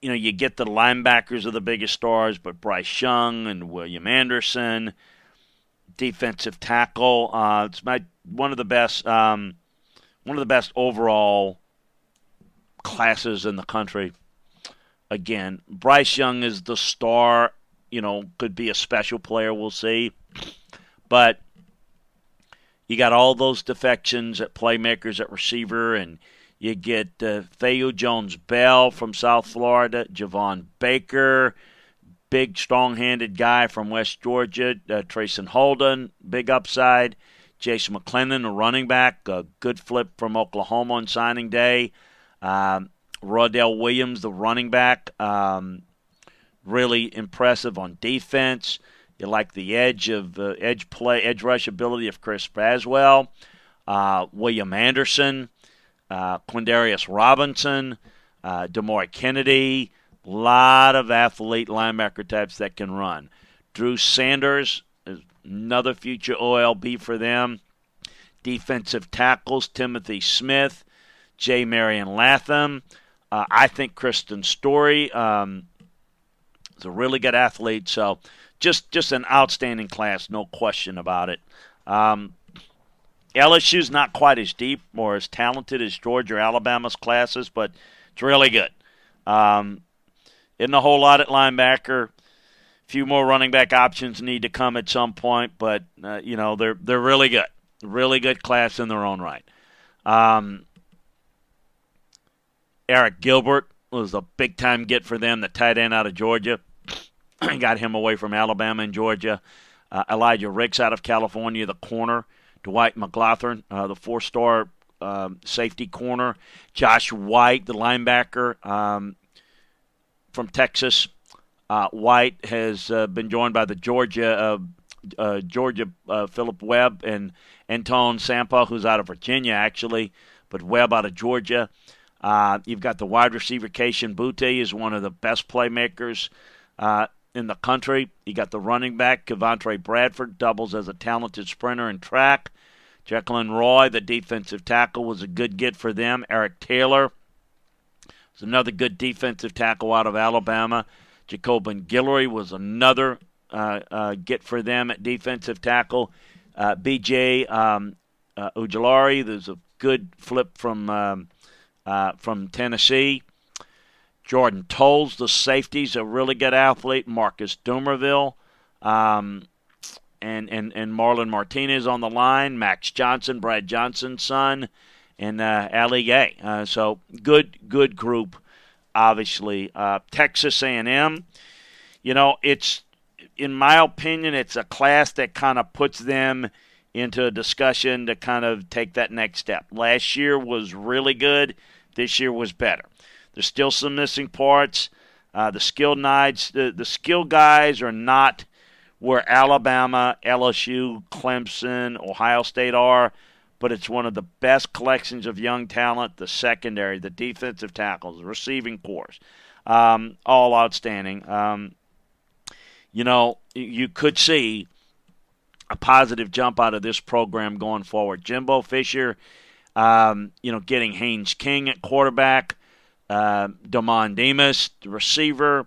you know, you get the linebackers of the biggest stars, but Bryce Young and William Anderson, defensive tackle. Uh, it's my one of the best, um, one of the best overall classes in the country. Again, Bryce Young is the star. You know, could be a special player. We'll see, but you got all those defections at playmakers at receiver and you get uh, Thaiu Jones Bell from South Florida, Javon Baker, big, strong handed guy from West Georgia, uh, Traeshon Holden, big upside. Jason McClellan, a running back, a good flip from Oklahoma on signing day. Um, Roydell Williams, the running back, um, really impressive on defense. You like the edge of uh, edge play, edge rush ability of Chris Braswell. Uh, William Anderson, uh, Quandarrius Robinson, uh, Demouy Kennedy, a lot of athlete linebacker types that can run. Drew Sanders is another future OLB for them. Defensive tackles, Timothy Smith, J. Marion Latham. Uh, I think Kristian Story um, is a really good athlete. So just just an outstanding class, no question about it. Um, LSU's not quite as deep or as talented as Georgia or Alabama's classes, but it's really good. Um, isn't a whole lot at linebacker. A few more running back options need to come at some point, but uh, you know they're they're really good, really good class in their own right. Um, Arik Gilbert was a big time get for them, the tight end out of Georgia. *clears throat* Got him away from Alabama and Georgia. Uh, Elijah Ricks out of California, the corner. Dwight McGlothern, uh, the four star um, safety corner. Josh White, the linebacker um, from Texas. Uh, White has uh, been joined by the Georgia uh, uh, Georgia uh, Philip Webb and Anton Sampa, who's out of Virginia actually, but Webb out of Georgia. you've got the wide receiver Kayshon Boutte is one of the best playmakers in the country. You got the running back, Kevontre Bradford, doubles as a talented sprinter and track. Jaquelin Roy, the defensive tackle, was a good get for them. Eric Taylor is another good defensive tackle out of Alabama. Jacobian Guillory was another uh, uh, get for them at defensive tackle. Uh, B.J. Um, uh, Ojulari, there's a good flip from um, uh, from Tennessee. Jordan Toles, the safety's a really good athlete. Marcus Dumervil, um, and, and, and Marlon Martinez on the line. Max Johnson, Brad Johnson's son, and uh, Ali Gaye. Uh, so good, good group, obviously. Uh, Texas A&M, you know, it's, in my opinion, it's a class that kind of puts them into a discussion to kind of take that next step. Last year was really good. This year was better. There's still some missing parts. Uh, the skilled knights, the, the skill guys are not where Alabama, LSU, Clemson, Ohio State are, but it's one of the best collections of young talent. The secondary, the defensive tackles, the receiving corps, um, all outstanding. Um, you know, you could see a positive jump out of this program going forward. Jimbo Fisher Um, you know, getting Haynes King at quarterback, uh, Demond Demas, the receiver.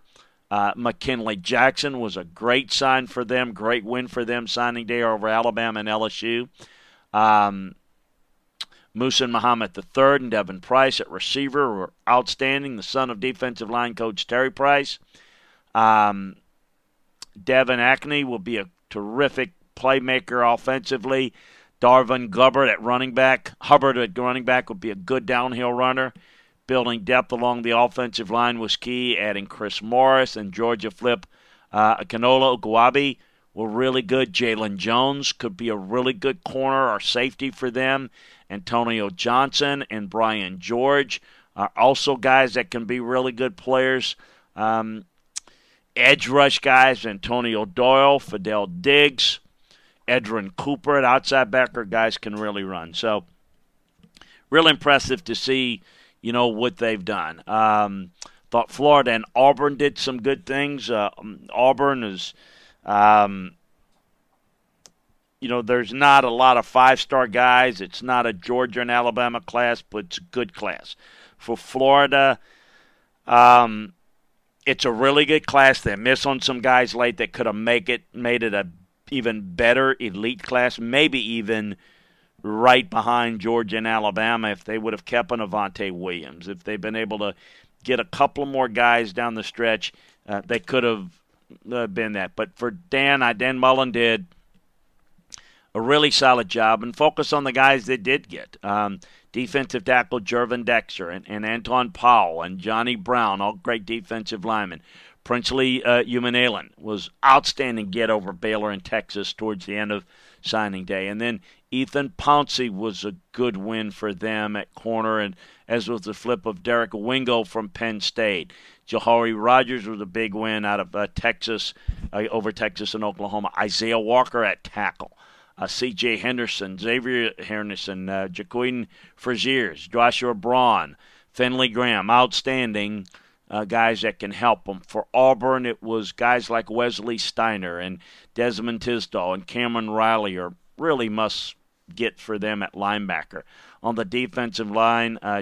Uh, McKinley Jackson was a great sign for them, great win for them signing day over Alabama and LSU. Um, Muhsin Muhammad III and Devin Price at receiver were outstanding, the son of defensive line coach Terry Price. Um, Devin Ackley will be a terrific playmaker offensively. Darvin Hubbard at running back. Hubbard at running back would be a good downhill runner. Building depth along the offensive line was key. Adding Chris Morris and Georgia Flip uh, Kanola Okuabi were really good. Jalen Jones could be a really good corner or safety for them. Antonio Johnson and Brian George are also guys that can be really good players. Um, edge rush guys, Antonio Doyle, Fadil Diggs, Edgerrin Cooper at outside backer, guys can really run. So, real impressive to see, you know, what they've done. Um, thought Florida and Auburn did some good things. Uh, Auburn is, um, you know, there's not a lot of five star guys. It's not a Georgia and Alabama class, but it's a good class. For Florida, um, it's a really good class. They miss on some guys late that could have make it made it a even better elite class, maybe even right behind Georgia and Alabama if they would have kept an Avantae Williams. If they've been able to get a couple more guys down the stretch, uh, they could have uh, been that. But for Dan, I Dan Mullen did a really solid job and focus on the guys that did get. Um, defensive tackle Gervon Dexter and, and Anton Powell and Johnny Brown, all great defensive linemen. Princely uh, Umanmielen was outstanding get over Baylor in Texas towards the end of signing day. And then Ethan Pouncey was a good win for them at corner, and as was the flip of Derek Wingo from Penn State. Jahari Rogers was a big win out of uh, Texas uh, over Texas and Oklahoma. Isaiah Walker at tackle uh, C.J. Henderson, Xavier Henderson, uh, Jaquin Fraziers, Joshua Braun, Finley Graham, outstanding uh, guys that can help them. For Auburn, it was guys like Wesley Steiner and Desmond Tisdol and Cameron Riley are really must get for them at linebacker. On the defensive line, uh,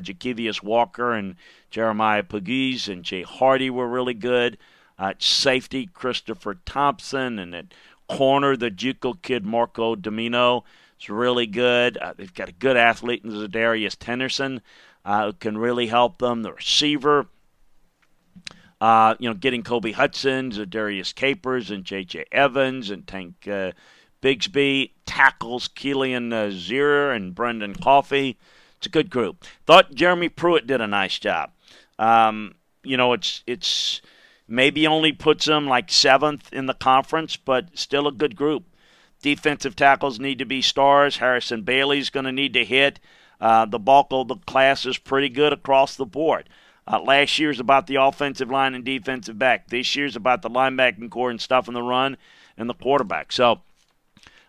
Walker and Jeremiah Pegues and Jay Hardy were really good. Uh, safety, Christopher Thompson, and at corner, the JUCO kid Marco Domio is really good. Uh, they've got a good athlete in Zadarius Tennyson uh, who can really help them. The receiver, uh, you know, getting Kobe Hudson, Zadarius Capers, and J.J. Evans, and Tank uh, Bigsby, tackles Keelan uh, Zierer and Brenden Coffey. It's a good group. Thought Jeremy Pruitt did a nice job. Um, you know, it's it's Maybe only puts them like seventh in the conference, but still a good group. Defensive tackles need to be stars. Harrison Bailey's going to need to hit. Uh, the bulk of the class is pretty good across the board. Uh, last year's about the offensive line and defensive back. This year's about the linebacking core and stuff in the run and the quarterback. So,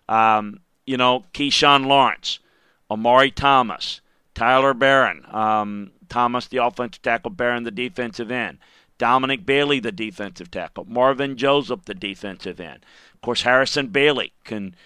um, you know, Keyshawn Lawrence, Amari Thomas, Tyler Baron, um, Thomas, the offensive tackle, Baron, the defensive end. Dominic Bailey, the defensive tackle. Marvin Joseph, the defensive end. Of course, Harrison Bailey can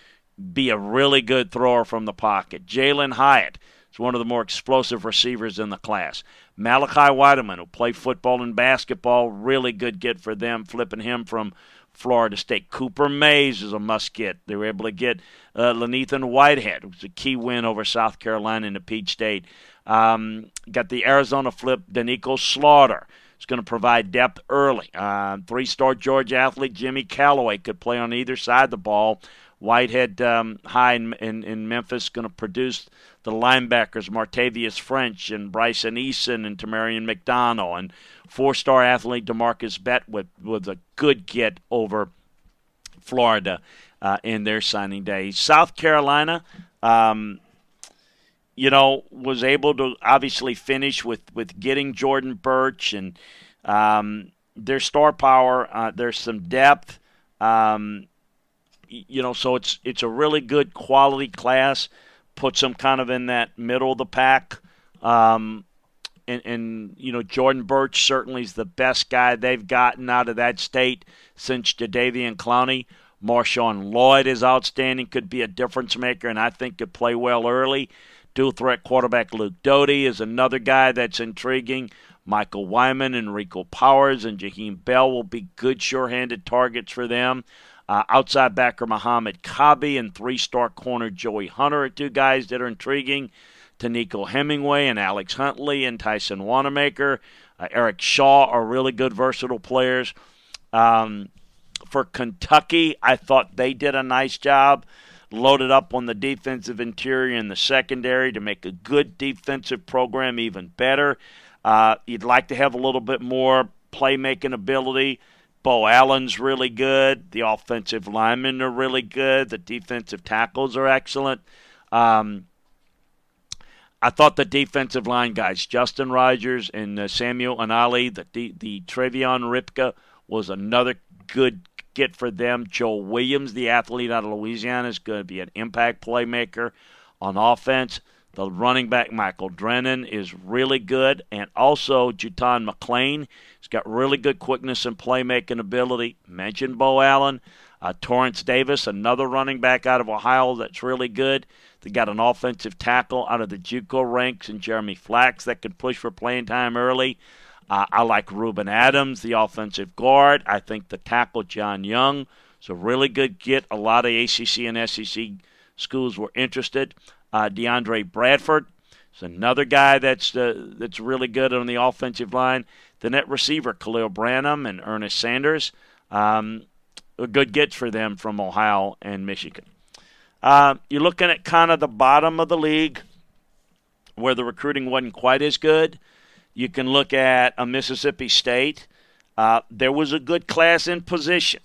be a really good thrower from the pocket. Jalen Hyatt is one of the more explosive receivers in the class. Malachi Wideman, who played football and basketball, really good get for them, flipping him from Florida State. Cooper Mays is a must get. They were able to get uh, Whitehead, which was a key win over South Carolina in the Peach State. Um, got the Arizona flip, Doneiko Slaughter It's going to provide depth early. Uh, Three star Georgia athlete Jimmy Calloway could play on either side of the ball. Whitehead um, High in, in, in Memphis going to produce the linebackers Martavius French and Bryson Eason and Tamarian McDonald and four-star athlete Demarcus Bett with, with a good get over Florida uh, in their signing day. South Carolina, um, you know, was able to obviously finish with, with getting Jordan Burch and um, their star power. Uh, there's some depth, um, you know, so it's it's a really good quality class. Puts them kind of in that middle of the pack. Um, and, and, you know Jordan Burch certainly is the best guy they've gotten out of that state since Jadeveon Clowney. Marshawn Lloyd is outstanding, could be a difference maker, and I think could play well early. Dual threat quarterback Luke Doty is another guy that's intriguing. Michael Wyman, Enrico Powers, and Jaheim Bell will be good sure-handed targets for them. Uh, outside backer Muhammad Kabi and three-star corner Joey Hunter are two guys that are intriguing. Tanico Hemingway and Alex Huntley and Tyson Wanamaker. Uh, Eric Shaw are really good, versatile players. Um, for Kentucky, I thought they did a nice job. Loaded up on the defensive interior and the secondary to make a good defensive program even better. Uh, you'd like to have a little bit more playmaking ability. Bo Allen's really good. The offensive linemen are really good. The defensive tackles are excellent. Um, I thought the defensive line guys, Justin Rogers and uh, Samuel Anali, the, the the Trevion Ripka was another good get for them. Joe Williams, the athlete out of Louisiana, is going to be an impact playmaker on offense. The running back Michael Drennan is really good, and also Juton McLean. He's got really good quickness and playmaking ability. Mentioned Bo Allen, uh, Torrance Davis, another running back out of Ohio that's really good. They got an offensive tackle out of the JUCO ranks, and Jeremy Flax that can push for playing time early. Uh, I like Ruben Adams, the offensive guard. I think the tackle John Young is a really good get. A lot of ACC and SEC schools were interested. Uh, DeAndre Bradford is another guy that's uh, that's really good on the offensive line. The net receiver Khalil Branham and Ernest Sanders, um, good gets for them from Ohio and Michigan. Uh, you're looking at kind of the bottom of the league where the recruiting wasn't quite as good. You can look at a Mississippi State. Uh, there was a good class in position.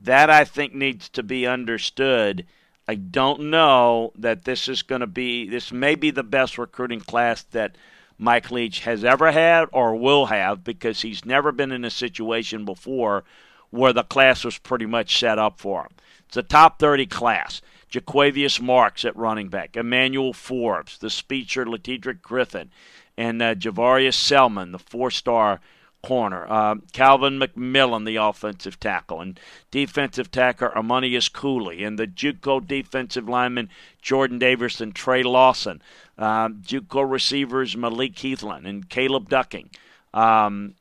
That I think needs to be understood. I don't know that this is going to be, this may be the best recruiting class that Mike Leach has ever had or will have because he's never been in a situation before where the class was pretty much set up for him. It's a top 30 class. Jo'quavious Marks at running back, Emmanuel Forbes, the speedster Latidrick Griffin, and uh, Javarius Selman, the four-star corner. Uh, Calvin McMillan, the offensive tackle, and defensive tackle Armonius Cooley, and the JUCO defensive lineman Jordan Davis and Trey Lawson. Uh, JUCO receivers Malik Heathland and Caleb Ducking. Um,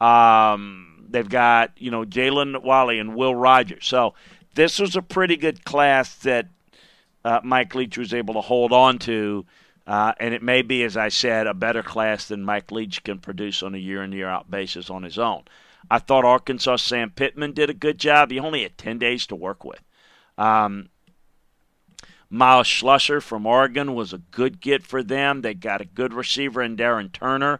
um, they've got you know Jalen Wally and Will Rogers. So this was a pretty good class that uh, Mike Leach was able to hold on to uh, and it may be, as I said, a better class than Mike Leach can produce on a year in, year out basis on his own. I thought Arkansas Sam Pittman did a good job. He only had 10 days to work with. Um, Myles Slusher from Oregon was a good get for them. They got a good receiver in Darren Turner.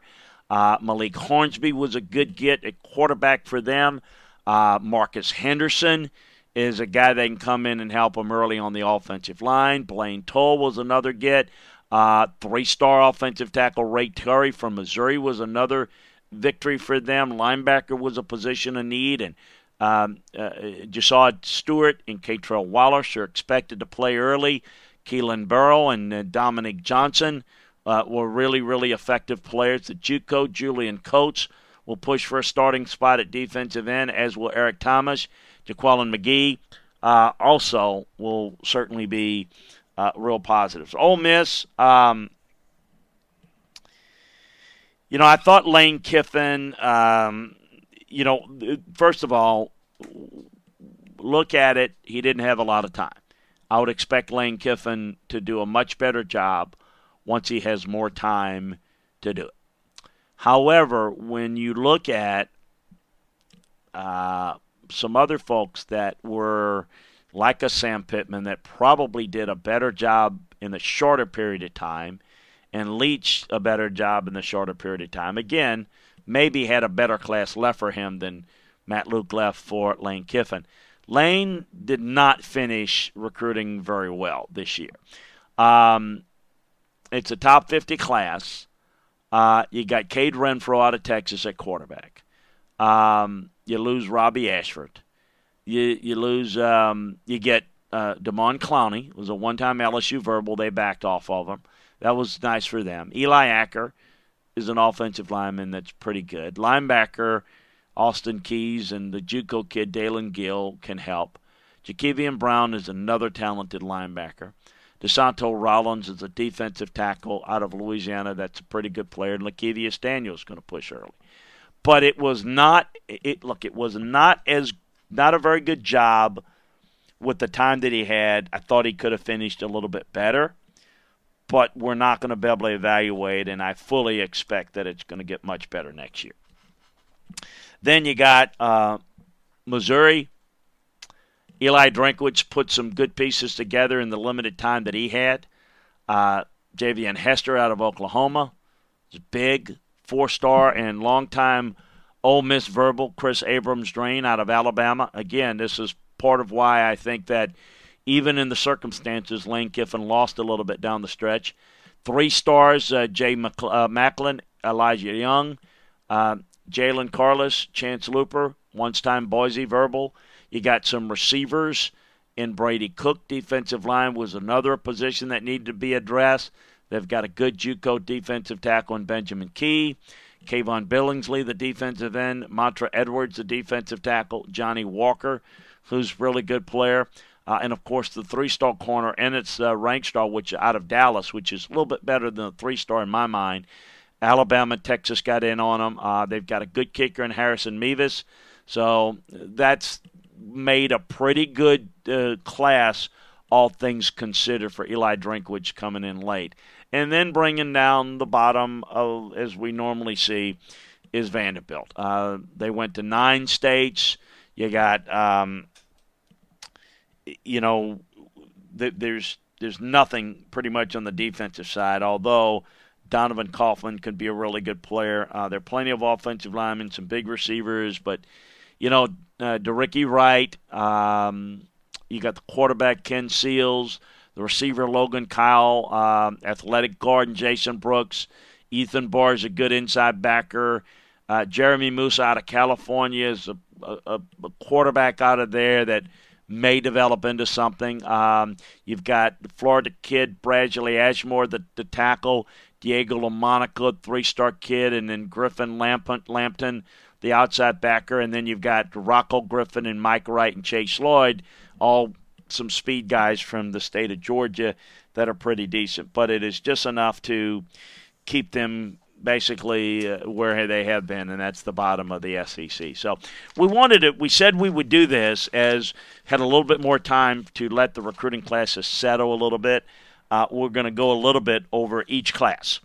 Uh, Malik Hornsby was a good get at quarterback for them. Uh, Marcus Henderson is a guy that can come in and help them early on the offensive line. Blaine Toll was another get. Uh, Three star offensive tackle Ray Terry from Missouri was another victory for them. Linebacker was a position of need, and um, uh, Jasad Stewart and Catrell Wallace are expected to play early. Keelan Burrow and uh, Dominic Johnson uh, were really, really effective players. The JUCO Julian Coates will push for a starting spot at defensive end, as will Eric Thomas. Jaqueline McGee uh, also will certainly be uh, real positives. Ole Miss, um, you know, I thought Lane Kiffin, um, you know, first of all, look at it, he didn't have a lot of time. I would expect Lane Kiffin to do a much better job once he has more time to do it. However, when you look at uh, some other folks that were like a Sam Pittman that probably did a better job in a shorter period of time and Leach a better job in the shorter period of time. Again, maybe had a better class left for him than Matt Luke left for Lane Kiffin. Lane did not finish recruiting very well this year. Um, it's a top 50 class. Uh, you got Cade Renfro out of Texas at quarterback. Um, you lose Robbie Ashford. You you lose. Um, you get uh, Damon Clowney It was a one-time LSU verbal. They backed off of him. That was nice for them. Eli Acker is an offensive lineman that's pretty good. Linebacker Austin Keys and the JUCO kid Dalen Gill can help. Jakevian Brown is another talented linebacker. DeSanto Rollins is a defensive tackle out of Louisiana. That's a pretty good player. And Lakevius Daniels is going to push early. But it was not. It look. It was not as not a very good job with the time that he had. I thought he could have finished a little bit better, but we're not going to be able to evaluate, and I fully expect that it's going to get much better next year. Then you got uh, Missouri. Eli Drinkwitz put some good pieces together in the limited time that he had. Uh, Javien Hester out of Oklahoma big, four star and longtime Ole Miss verbal Chris Abrams-Draine out of Alabama. Again, this is part of why I think that even in the circumstances, Lane Kiffin lost a little bit down the stretch. Three stars: uh, Jay uh, Macklin, Elijah Young, uh, Jalen Carlos, Chance Looper, once-time Boise verbal. You got some receivers in Brady Cook. Defensive line was another position that needed to be addressed. They've got a good JUCO defensive tackle in Benjamin Key. Kayvon Billingsley, the defensive end. Montra Edwards, the defensive tackle. Johnny Walker, who's really good player. Uh, and of course, the three-star corner, and it's uh, rank star, which out of Dallas, which is a little bit better than the three-star in my mind. Alabama, Texas got in on them. Uh, they've got a good kicker in Harrison Mevis, so that's made a pretty good uh, class, all things considered, for Eli Drinkwitz coming in late. And then bringing down the bottom, of, as we normally see, is Vanderbilt. Uh, they went to nine states. You got, um, you know, th- there's there's nothing pretty much on the defensive side. Although Donovan Kaufman could be a really good player. Uh, there are plenty of offensive linemen, some big receivers, but you know, uh, DeRicky Wright. Um, you got the quarterback Ken Seals the receiver Logan Kyle, um, athletic guard Jason Brooks, Ethan Barr is a good inside backer. Uh, Jeremy Musa out of California is a, a, a, quarterback out of there that may develop into something. Um, you've got the Florida kid Bradley Ashmore, the, the tackle, Diego LaMonica, three-star kid, and then Griffin Lampton, Lampton, the outside backer, and then you've got Rocco Griffin and Mike Wright and Chase Lloyd, all some speed guys from the state of Georgia that are pretty decent, but it is just enough to keep them basically uh, where they have been, and that's the bottom of the SEC. So we wanted it. We said we would do this as had a little bit more time to let the recruiting classes settle a little bit. Uh, we're going to go a little bit over each class,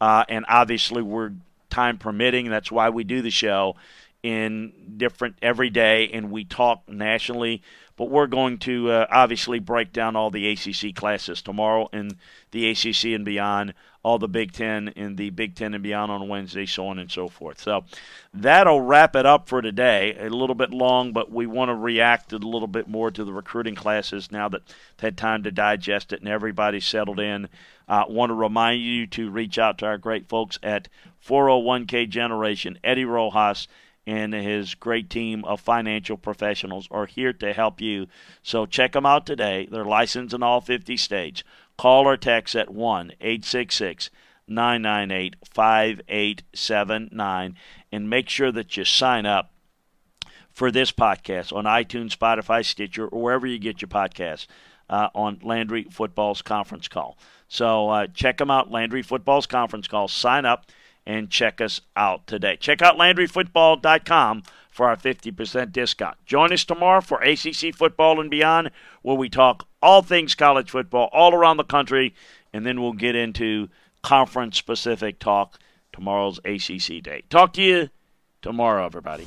uh, and obviously we're time permitting. That's why we do the show in different every day, and we talk nationally but we're going to uh, obviously break down all the ACC classes tomorrow in the ACC and beyond, all the Big Ten in the Big Ten and beyond on Wednesday, so on and so forth. So that'll wrap it up for today. A little bit long, but we want to react a little bit more to the recruiting classes now that had time to digest it and everybody's settled in. I uh, want to remind you to reach out to our great folks at 401k Generation, Eddie Rojas and his great team of financial professionals are here to help you. So check them out today. They're licensed in all 50 states. Call or text at 1 866 998 5879 and make sure that you sign up for this podcast on iTunes, Spotify, Stitcher, or wherever you get your podcasts uh, on Landry Football's conference call. So uh, check them out, Landry Football's conference call. Sign up and check us out today. Check out LandryFootball.com for our 50% discount. Join us tomorrow for ACC football and beyond, where we talk all things college football all around the country, and then we'll get into conference specific talk tomorrow's ACC day. Talk to you tomorrow, everybody.